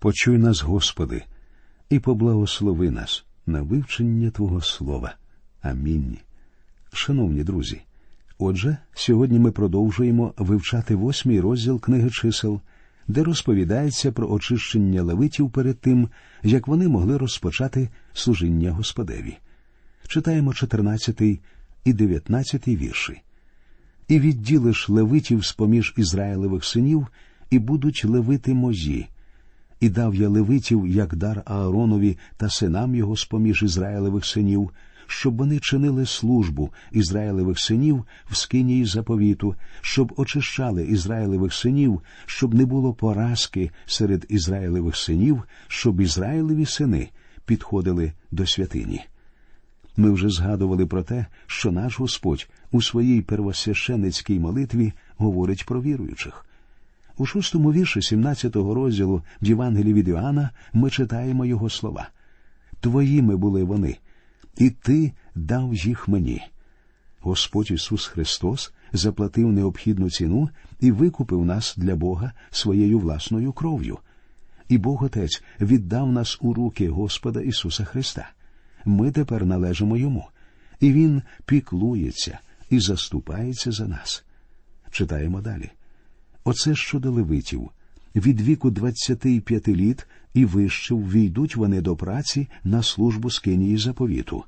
Почуй нас, Господи, і поблагослови нас на вивчення Твого Слова. Амінь. Шановні друзі. Отже, сьогодні ми продовжуємо вивчати восьмий розділ книги чисел, де розповідається про очищення левитів перед тим, як вони могли розпочати служіння Господеві. Читаємо 14 і 19 вірші. І відділиш левитів з поміж Ізраїлевих синів, і будуть левити мозі. І дав я левитів, як дар Ааронові та синам його з поміж Ізраїлевих синів, щоб вони чинили службу Ізраїлевих синів в скинії заповіту, щоб очищали Ізраїлевих синів, щоб не було поразки серед Ізраїлевих синів, щоб Ізраїлеві сини підходили до святині. Ми вже згадували про те, що наш Господь у своїй первосвященицькій молитві говорить про віруючих. У шостому вірші 17-го розділу в Євангелії від Іоанна ми читаємо його слова. Твоїми були вони, і ти дав їх мені. Господь Ісус Христос заплатив необхідну ціну і викупив нас для Бога своєю власною кров'ю. І Бог Отець віддав нас у руки Господа Ісуса Христа. Ми тепер належимо йому, і Він піклується і заступається за нас. Читаємо далі. Оце щодо левитів. Від віку 25 літ і вище ввійдуть вони до праці на службу скинії заповіту,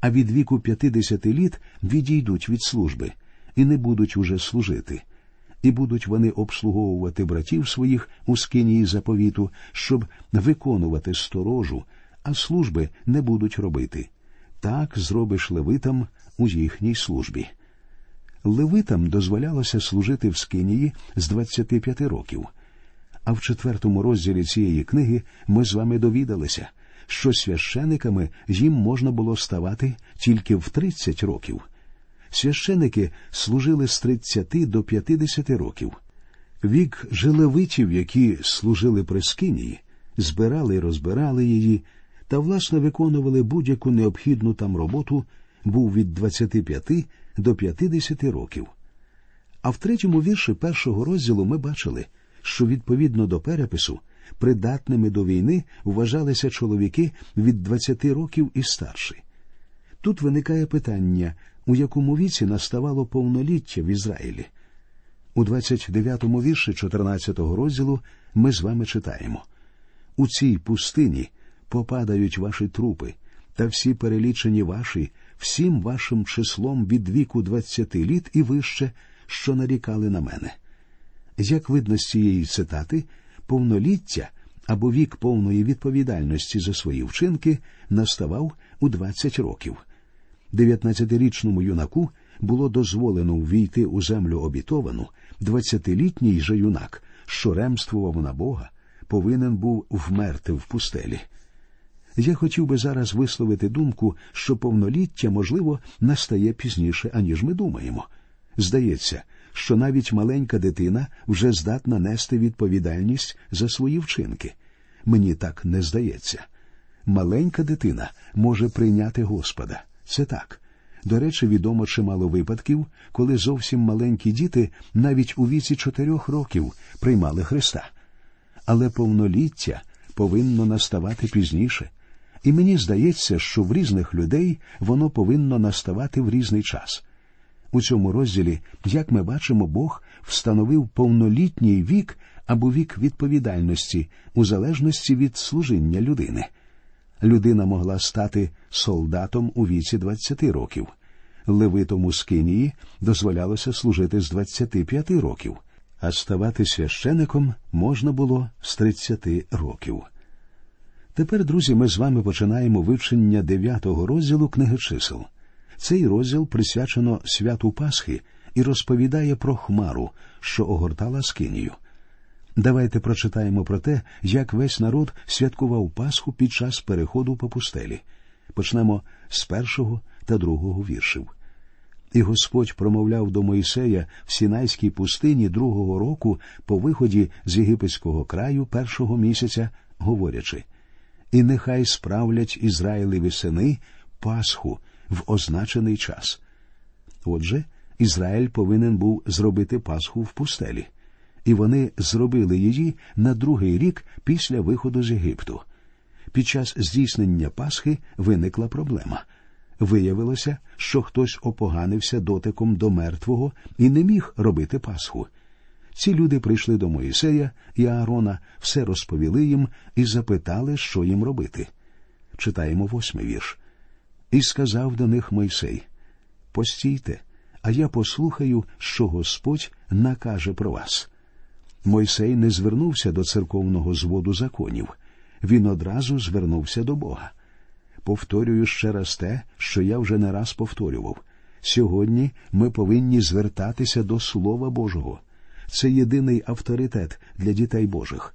а від віку 50 літ відійдуть від служби і не будуть уже служити, і будуть вони обслуговувати братів своїх у скинії заповіту, щоб виконувати сторожу, а служби не будуть робити. Так зробиш левитам у їхній службі. Левитам дозволялося служити в Скинії з 25 років. А в четвертому розділі цієї книги ми з вами довідалися, що священиками їм можна було ставати тільки в 30 років. Священики служили з 30 до 50 років. Вік жилевитів, які служили при Скинії, збирали і розбирали її та власне виконували будь-яку необхідну там роботу, був від 25 до 50 років. А в третьому вірші першого розділу ми бачили, що відповідно до перепису придатними до війни вважалися чоловіки від 20 років і старші. Тут виникає питання, у якому віці наставало повноліття в Ізраїлі. У 29-му вірші 14-го розділу ми з вами читаємо у цій пустині попадають ваші трупи, та всі перелічені ваші всім вашим числом від віку двадцяти літ і вище, що нарікали на мене. Як видно з цієї цитати, повноліття або вік повної відповідальності за свої вчинки наставав у 20 років. Дев'ятнадцятирічному юнаку було дозволено ввійти у землю обітовану, двадцятилітній же юнак, що ремствував на Бога, повинен був вмерти в пустелі. Я хотів би зараз висловити думку, що повноліття, можливо, настає пізніше, аніж ми думаємо. Здається, що навіть маленька дитина вже здатна нести відповідальність за свої вчинки. Мені так не здається. Маленька дитина може прийняти Господа. Це так. До речі, відомо чимало випадків, коли зовсім маленькі діти навіть у віці чотирьох років приймали Христа. Але повноліття повинно наставати пізніше, і мені здається, що в різних людей воно повинно наставати в різний час. У цьому розділі, як ми бачимо, Бог встановив повнолітній вік або вік відповідальності у залежності від служіння людини. Людина могла стати солдатом у віці 20 років. Левитому Скинії дозволялося служити з 25 років, а ставати священиком можна було з 30 років. Тепер, друзі, ми з вами починаємо вивчення дев'ятого розділу книги чисел. Цей розділ присвячено святу Пасхи і розповідає про хмару, що огортала скинію. Давайте прочитаємо про те, як весь народ святкував Пасху під час переходу по пустелі. Почнемо з першого та другого віршів. І Господь промовляв до Моїсея в Сінайській пустині другого року по виході з єгипетського краю першого місяця, говорячи і нехай справлять Ізраїлеві сини Пасху в означений час. Отже, Ізраїль повинен був зробити Пасху в пустелі. і вони зробили її на другий рік після виходу з Єгипту. Під час здійснення Пасхи виникла проблема. Виявилося, що хтось опоганився дотиком до мертвого і не міг робити Пасху. Ці люди прийшли до Моїсея і Аарона, все розповіли їм і запитали, що їм робити. Читаємо восьмий вірш. І сказав до них Мойсей: Постійте, а я послухаю, що Господь накаже про вас. Мойсей не звернувся до церковного зводу законів, він одразу звернувся до Бога. Повторюю ще раз те, що я вже не раз повторював. Сьогодні ми повинні звертатися до Слова Божого. Це єдиний авторитет для дітей Божих.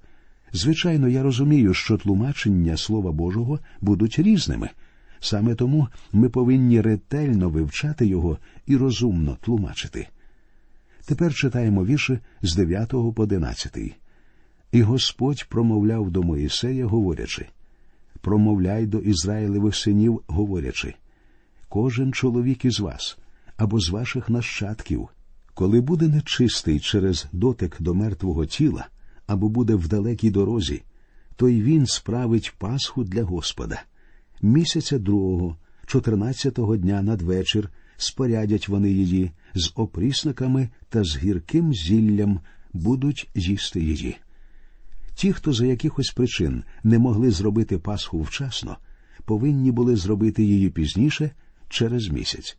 Звичайно, я розумію, що тлумачення Слова Божого будуть різними. Саме тому ми повинні ретельно вивчати його і розумно тлумачити. Тепер читаємо вірші з 9 по 11. І Господь промовляв до Моїсея, говорячи промовляй до Ізраїлевих синів, говорячи кожен чоловік із вас або з ваших нащадків, коли буде нечистий через дотик до мертвого тіла, або буде в далекій дорозі, то й він справить Пасху для Господа. Місяця другого, чотирнадцятого дня надвечір спорядять вони її з опрісниками та з гірким зіллям будуть їсти її. Ті, хто за якихось причин не могли зробити Пасху вчасно, повинні були зробити її пізніше через місяць.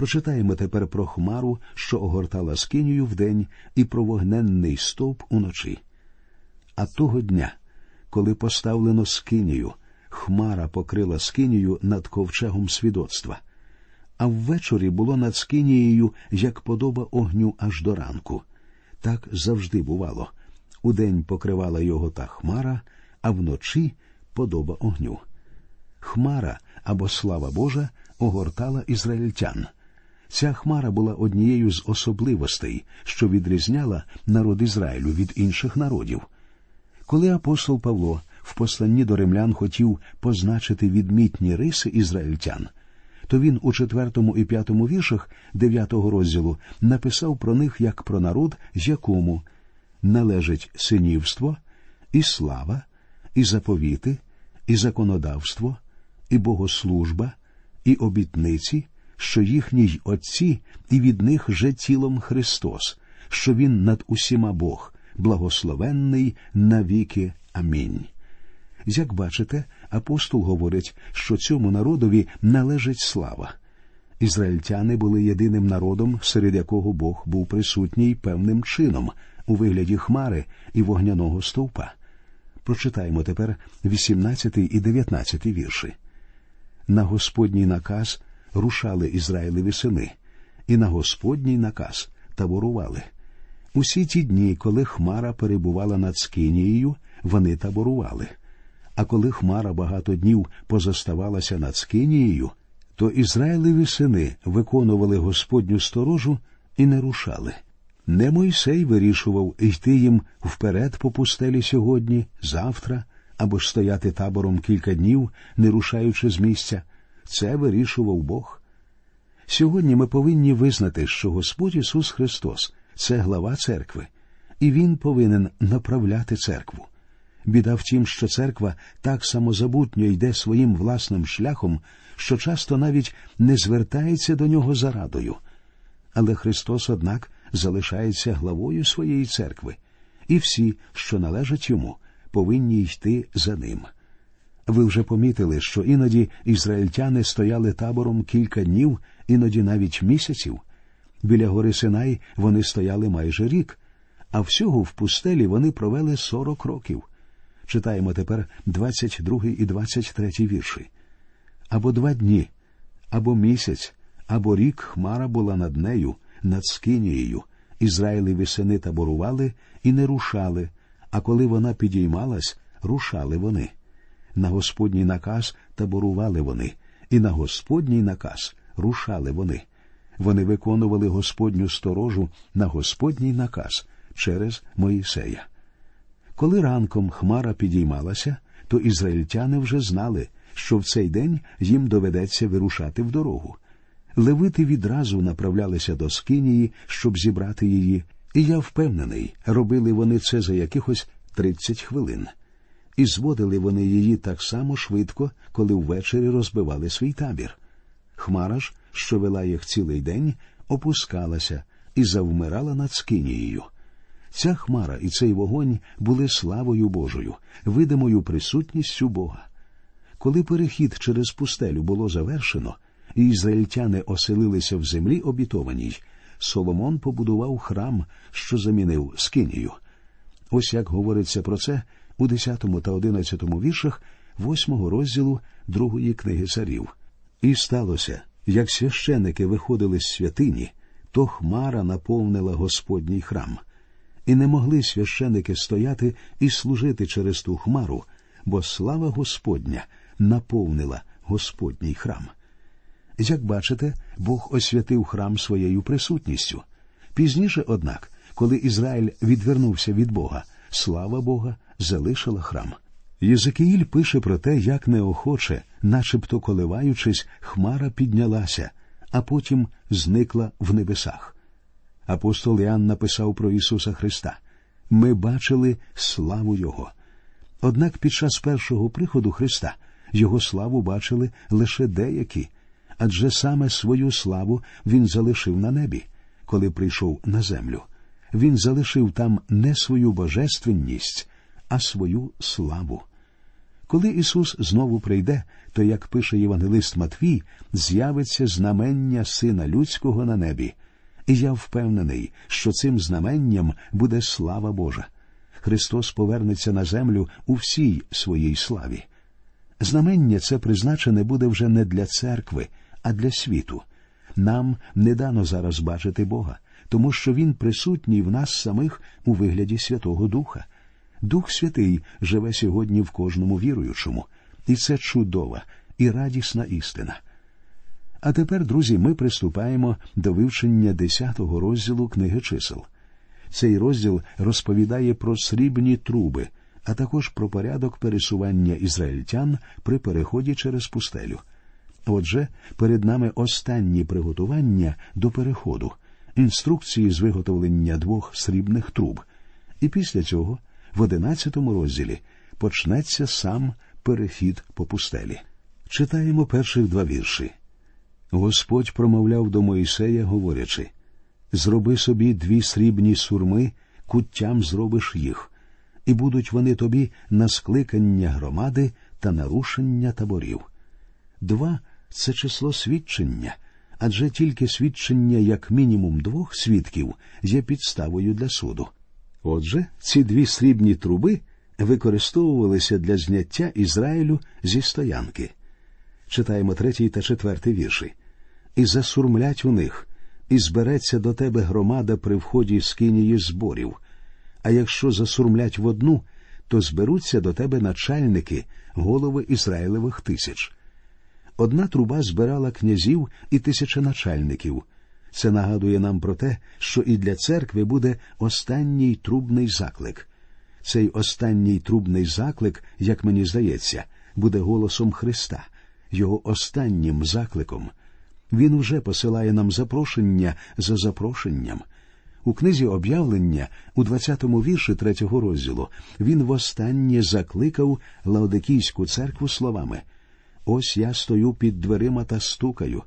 Прочитаємо тепер про хмару, що огортала скинію вдень, і про вогненний стовп уночі. А того дня, коли поставлено скинію, хмара покрила скинію над ковчегом свідоцтва, а ввечері було над скинією, як подоба огню аж до ранку. Так завжди бувало. Удень покривала його та хмара, а вночі подоба огню. Хмара або слава Божа огортала ізраїльтян. Ця хмара була однією з особливостей, що відрізняла народ Ізраїлю від інших народів. Коли апостол Павло в посланні до римлян хотів позначити відмітні риси ізраїльтян, то він у четвертому і п'ятому віршах дев'ятого розділу написав про них як про народ, якому належить синівство, і слава, і заповіти, і законодавство, і богослужба, і обітниці, що їхній Отці і від них же тілом Христос, що Він над усіма Бог, благословенний навіки. Амінь. Як бачите, апостол говорить, що цьому народові належить слава. Ізраїльтяни були єдиним народом, серед якого Бог був присутній певним чином, у вигляді хмари і вогняного стовпа. Прочитаємо тепер 18 і 19 вірші. На Господній наказ рушали Ізраїлеві сини, і на Господній наказ таборували. Усі ті дні, коли Хмара перебувала над Скинією, вони таборували. А коли Хмара багато днів позаставалася над Скинією, то Ізраїлеві сини виконували Господню сторожу і не рушали. Не Мойсей вирішував йти їм вперед по пустелі сьогодні, завтра або ж стояти табором кілька днів, не рушаючи з місця. Це вирішував Бог. Сьогодні ми повинні визнати, що Господь Ісус Христос це глава церкви, і Він повинен направляти церкву. Біда в тім, що церква так самозабутньо йде своїм власним шляхом, що часто навіть не звертається до нього за радою. Але Христос, однак, залишається главою своєї церкви, і всі, що належать йому, повинні йти за ним. Ви вже помітили, що іноді ізраїльтяни стояли табором кілька днів, іноді навіть місяців. Біля гори Синай вони стояли майже рік, а всього в пустелі вони провели сорок років. Читаємо тепер 22 і 23 вірші. Або два дні, або місяць, або рік хмара була над нею, над Скинією. Ізраїлеві сини таборували і не рушали, а коли вона підіймалась, рушали вони. На Господній наказ таборували вони, і на Господній наказ рушали вони. Вони виконували Господню сторожу на Господній наказ через Моїсея. Коли ранком Хмара підіймалася, то ізраїльтяни вже знали, що в цей день їм доведеться вирушати в дорогу. Левити відразу направлялися до Скинії, щоб зібрати її, І я впевнений, робили вони це за якихось тридцять хвилин. І зводили вони її так само швидко, коли ввечері розбивали свій табір. Хмара ж, що вела їх цілий день, опускалася і завмирала над скинією. Ця хмара і цей вогонь були славою Божою, видимою присутністю Бога. Коли перехід через пустелю було завершено, і ізраїльтяни оселилися в землі обітованій, Соломон побудував храм, що замінив скинію. Ось як говориться про це у 10 та 11 віршах 8 розділу другої книги царів. І сталося, як священики виходили з святині, то хмара наповнила Господній храм. І не могли священики стояти і служити через ту хмару, бо слава Господня наповнила Господній храм. Як бачите, Бог освятив храм своєю присутністю. Пізніше, однак, коли Ізраїль відвернувся від Бога, слава Бога залишила храм. Єзекіїль пише про те, як неохоче, начебто коливаючись, хмара піднялася, а потім зникла в небесах. Апостол Іоанн написав про Ісуса Христа ми бачили славу Його. Однак під час першого приходу Христа Його славу бачили лише деякі, адже саме свою славу Він залишив на небі, коли прийшов на землю. Він залишив там не свою божественність, а свою славу. Коли Ісус знову прийде, то, як пише Євангелист Матвій, з'явиться знамення Сина Людського на небі. І я впевнений, що цим знаменням буде слава Божа. Христос повернеться на землю у всій своїй славі. Знамення це призначене буде вже не для церкви, а для світу. Нам не дано зараз бачити Бога, тому що Він присутній в нас самих у вигляді Святого Духа. Дух Святий живе сьогодні в кожному віруючому, і це чудова і радісна істина. А тепер, друзі, ми приступаємо до вивчення 10-го розділу книги чисел. Цей розділ розповідає про срібні труби, а також про порядок пересування ізраїльтян при переході через пустелю. Отже, перед нами останні приготування до переходу, інструкції з виготовлення двох срібних труб, і після цього, в одинадцятому розділі, почнеться сам перехід по пустелі. Читаємо перших два вірші. Господь промовляв до Моїсея, говорячи Зроби собі дві срібні сурми, куттям зробиш їх, і будуть вони тобі на скликання громади та нарушення таборів. Два це число свідчення, адже тільки свідчення як мінімум двох свідків є підставою для суду. Отже, ці дві срібні труби використовувалися для зняття Ізраїлю зі стоянки. Читаємо третій та четвертий вірші. І засурмлять у них, і збереться до тебе громада при вході з кинії зборів. А якщо засурмлять в одну, то зберуться до тебе начальники, голови Ізраїлевих тисяч. Одна труба збирала князів і тисяченачальників. Це нагадує нам про те, що і для церкви буде останній трубний заклик. Цей останній трубний заклик, як мені здається, буде голосом Христа, його останнім закликом. Він уже посилає нам запрошення за запрошенням. У книзі об'явлення у 20-му вірші третього розділу він востаннє закликав Лаодикійську церкву словами Ось я стою під дверима та стукаю.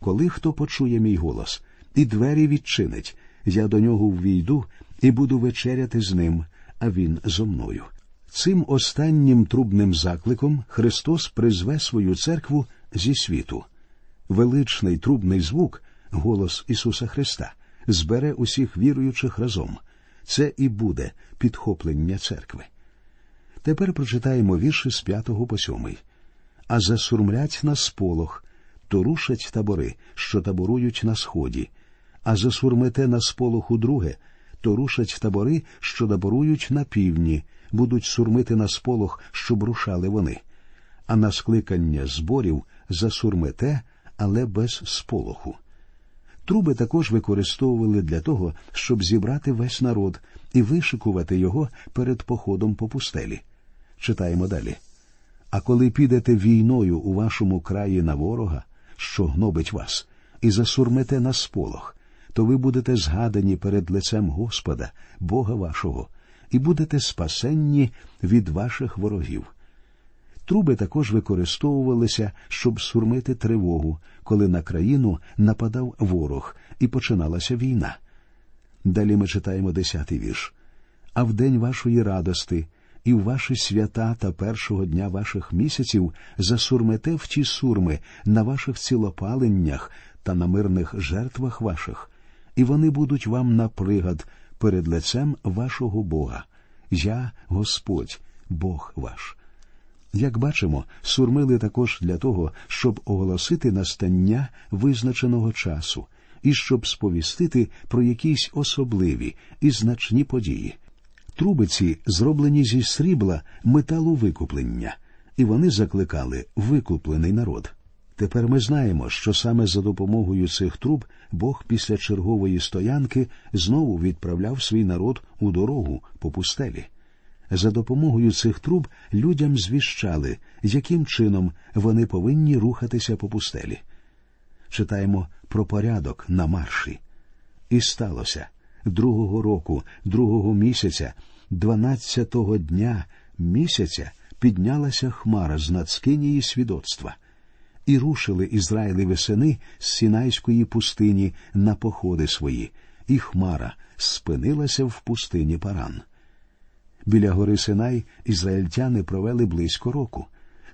Коли хто почує мій голос, і двері відчинить, я до нього ввійду і буду вечеряти з ним, а він зо мною. Цим останнім трубним закликом Христос призве свою церкву зі світу. Величний трубний звук, голос Ісуса Христа, збере усіх віруючих разом. Це і буде підхоплення церкви. Тепер прочитаємо вірші з п'ятого по сьомий а засурмлять на сполох, то рушать табори, що таборують на сході, а засурмете на сполоху друге, то рушать табори, що таборують на півдні, будуть сурмити на сполох, щоб рушали вони. А на скликання зборів засурмете, але без сполоху. Труби також використовували для того, щоб зібрати весь народ і вишикувати його перед походом по пустелі. Читаємо далі. А коли підете війною у вашому краї на ворога, що гнобить вас, і засурмете на сполох, то ви будете згадані перед лицем Господа, Бога вашого, і будете спасенні від ваших ворогів. Труби також використовувалися, щоб сурмити тривогу, коли на країну нападав ворог і починалася війна. Далі ми читаємо десятий вірш. А в день вашої радости і в ваші свята та першого дня ваших місяців засурмете в ті сурми на ваших цілопаленнях та на мирних жертвах ваших, і вони будуть вам на пригад перед лицем вашого Бога. Я Господь, Бог ваш. Як бачимо, сурмили також для того, щоб оголосити настання визначеного часу і щоб сповістити про якісь особливі і значні події. Трубиці зроблені зі срібла металу викуплення, і вони закликали викуплений народ. Тепер ми знаємо, що саме за допомогою цих труб Бог після чергової стоянки знову відправляв свій народ у дорогу по пустелі. За допомогою цих труб людям звіщали, яким чином вони повинні рухатися по пустелі. Читаємо про порядок на марші. І сталося другого року, другого місяця, дванадцятого дня місяця піднялася хмара з надскинії свідоцтва, і рушили Ізраїлеві сини з Сінайської пустині на походи свої, і хмара спинилася в пустині Паран. Біля гори Синай ізраїльтяни провели близько року.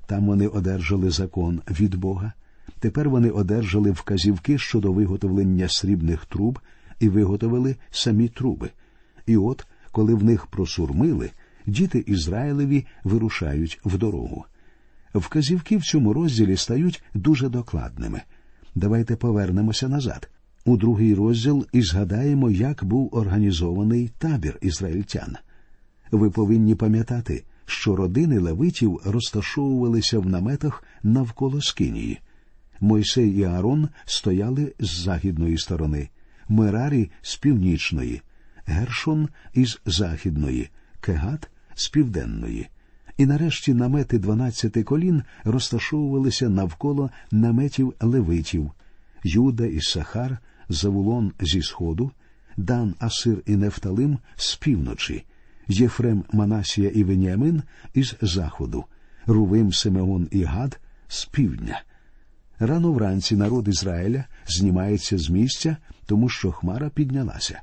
Там вони одержали закон від Бога. Тепер вони одержали вказівки щодо виготовлення срібних труб і виготовили самі труби. І от, коли в них просурмили, діти Ізраїлеві вирушають в дорогу. Вказівки в цьому розділі стають дуже докладними. Давайте повернемося назад. У другий розділ і згадаємо, як був організований табір ізраїльтян. Ви повинні пам'ятати, що родини левитів розташовувалися в наметах навколо Скинії. Мойсей і Аарон стояли з західної сторони, Мерарі з північної, Гершон із західної, Кегат з південної. І нарешті намети дванадцяти колін розташовувалися навколо наметів левитів, Юда і Сахар, Завулон зі сходу, Дан, Асир і Нефталим з півночі. Єфрем, Манасія і Веніамин із заходу, Рувим, Симеон і Гад з півдня. Рано вранці народ Ізраїля знімається з місця, тому що хмара піднялася.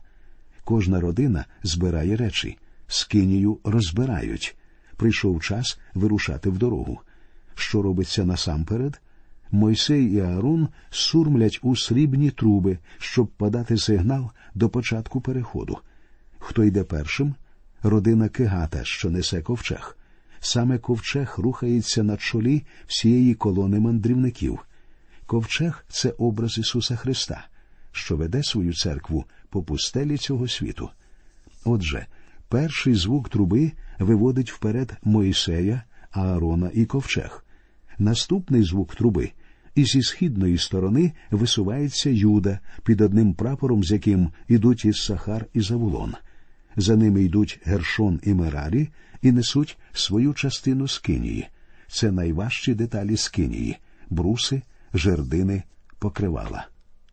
Кожна родина збирає речі, скинію розбирають. Прийшов час вирушати в дорогу. Що робиться насамперед? Мойсей і Аарон сурмлять у срібні труби, щоб подати сигнал до початку переходу. Хто йде першим? родина Кегата, що несе ковчег. Саме ковчег рухається на чолі всієї колони мандрівників. Ковчег це образ Ісуса Христа, що веде свою церкву по пустелі цього світу. Отже, перший звук труби виводить вперед Моїсея, Аарона і ковчег. Наступний звук труби, і зі східної сторони висувається Юда під одним прапором, з яким ідуть із Сахар і Завулон. За ними йдуть Гершон і Мерарі і несуть свою частину скинії. Це найважчі деталі скинії бруси, жердини, покривала.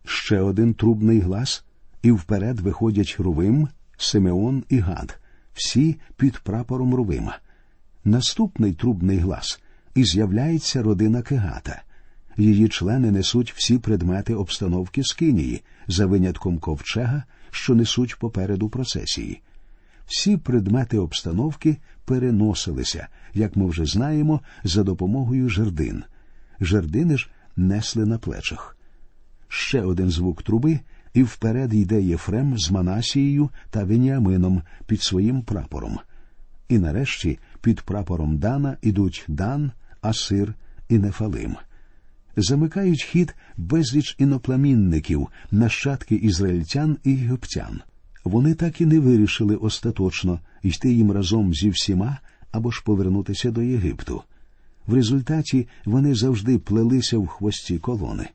Ще один трубний глас, і вперед виходять Рувим, Симеон і Гад, всі під прапором Рувима. Наступний трубний глас і з'являється родина Кегата. Її члени несуть всі предмети обстановки скинії, за винятком ковчега, що несуть попереду процесії всі предмети обстановки переносилися, як ми вже знаємо, за допомогою жердин. Жердини ж несли на плечах. Ще один звук труби, і вперед йде Єфрем з Манасією та Веніамином під своїм прапором. І нарешті під прапором Дана ідуть Дан, Асир і Нефалим. Замикають хід безліч іноплемінників, нащадки ізраїльтян і єгиптян. Вони так і не вирішили остаточно йти їм разом зі всіма або ж повернутися до Єгипту. В результаті вони завжди плелися в хвості колони.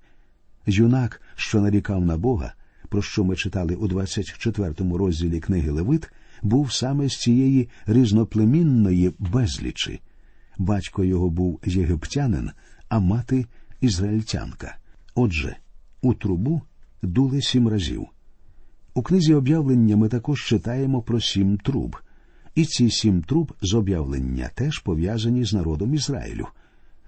Юнак, що нарікав на Бога, про що ми читали у 24-му розділі книги Левит, був саме з цієї різноплемінної безлічі. Батько його був єгиптянин, а мати ізраїльтянка. Отже, у трубу дули сім разів У книзі об'явлення ми також читаємо про сім труб, і ці сім труб з об'явлення теж пов'язані з народом Ізраїлю.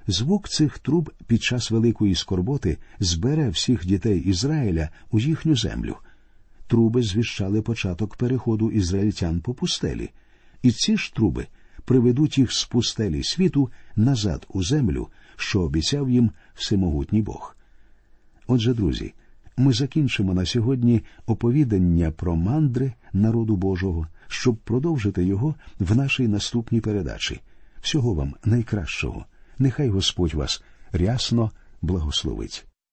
Звук цих труб під час великої скорботи збере всіх дітей Ізраїля у їхню землю. Труби звіщали початок переходу ізраїльтян по пустелі, і ці ж труби приведуть їх з пустелі світу назад у землю, що обіцяв їм всемогутній Бог. Отже, друзі, ми закінчимо на сьогодні оповідання про мандри народу Божого, щоб продовжити його в нашій наступній передачі. Всього вам найкращого. Нехай Господь вас рясно благословить.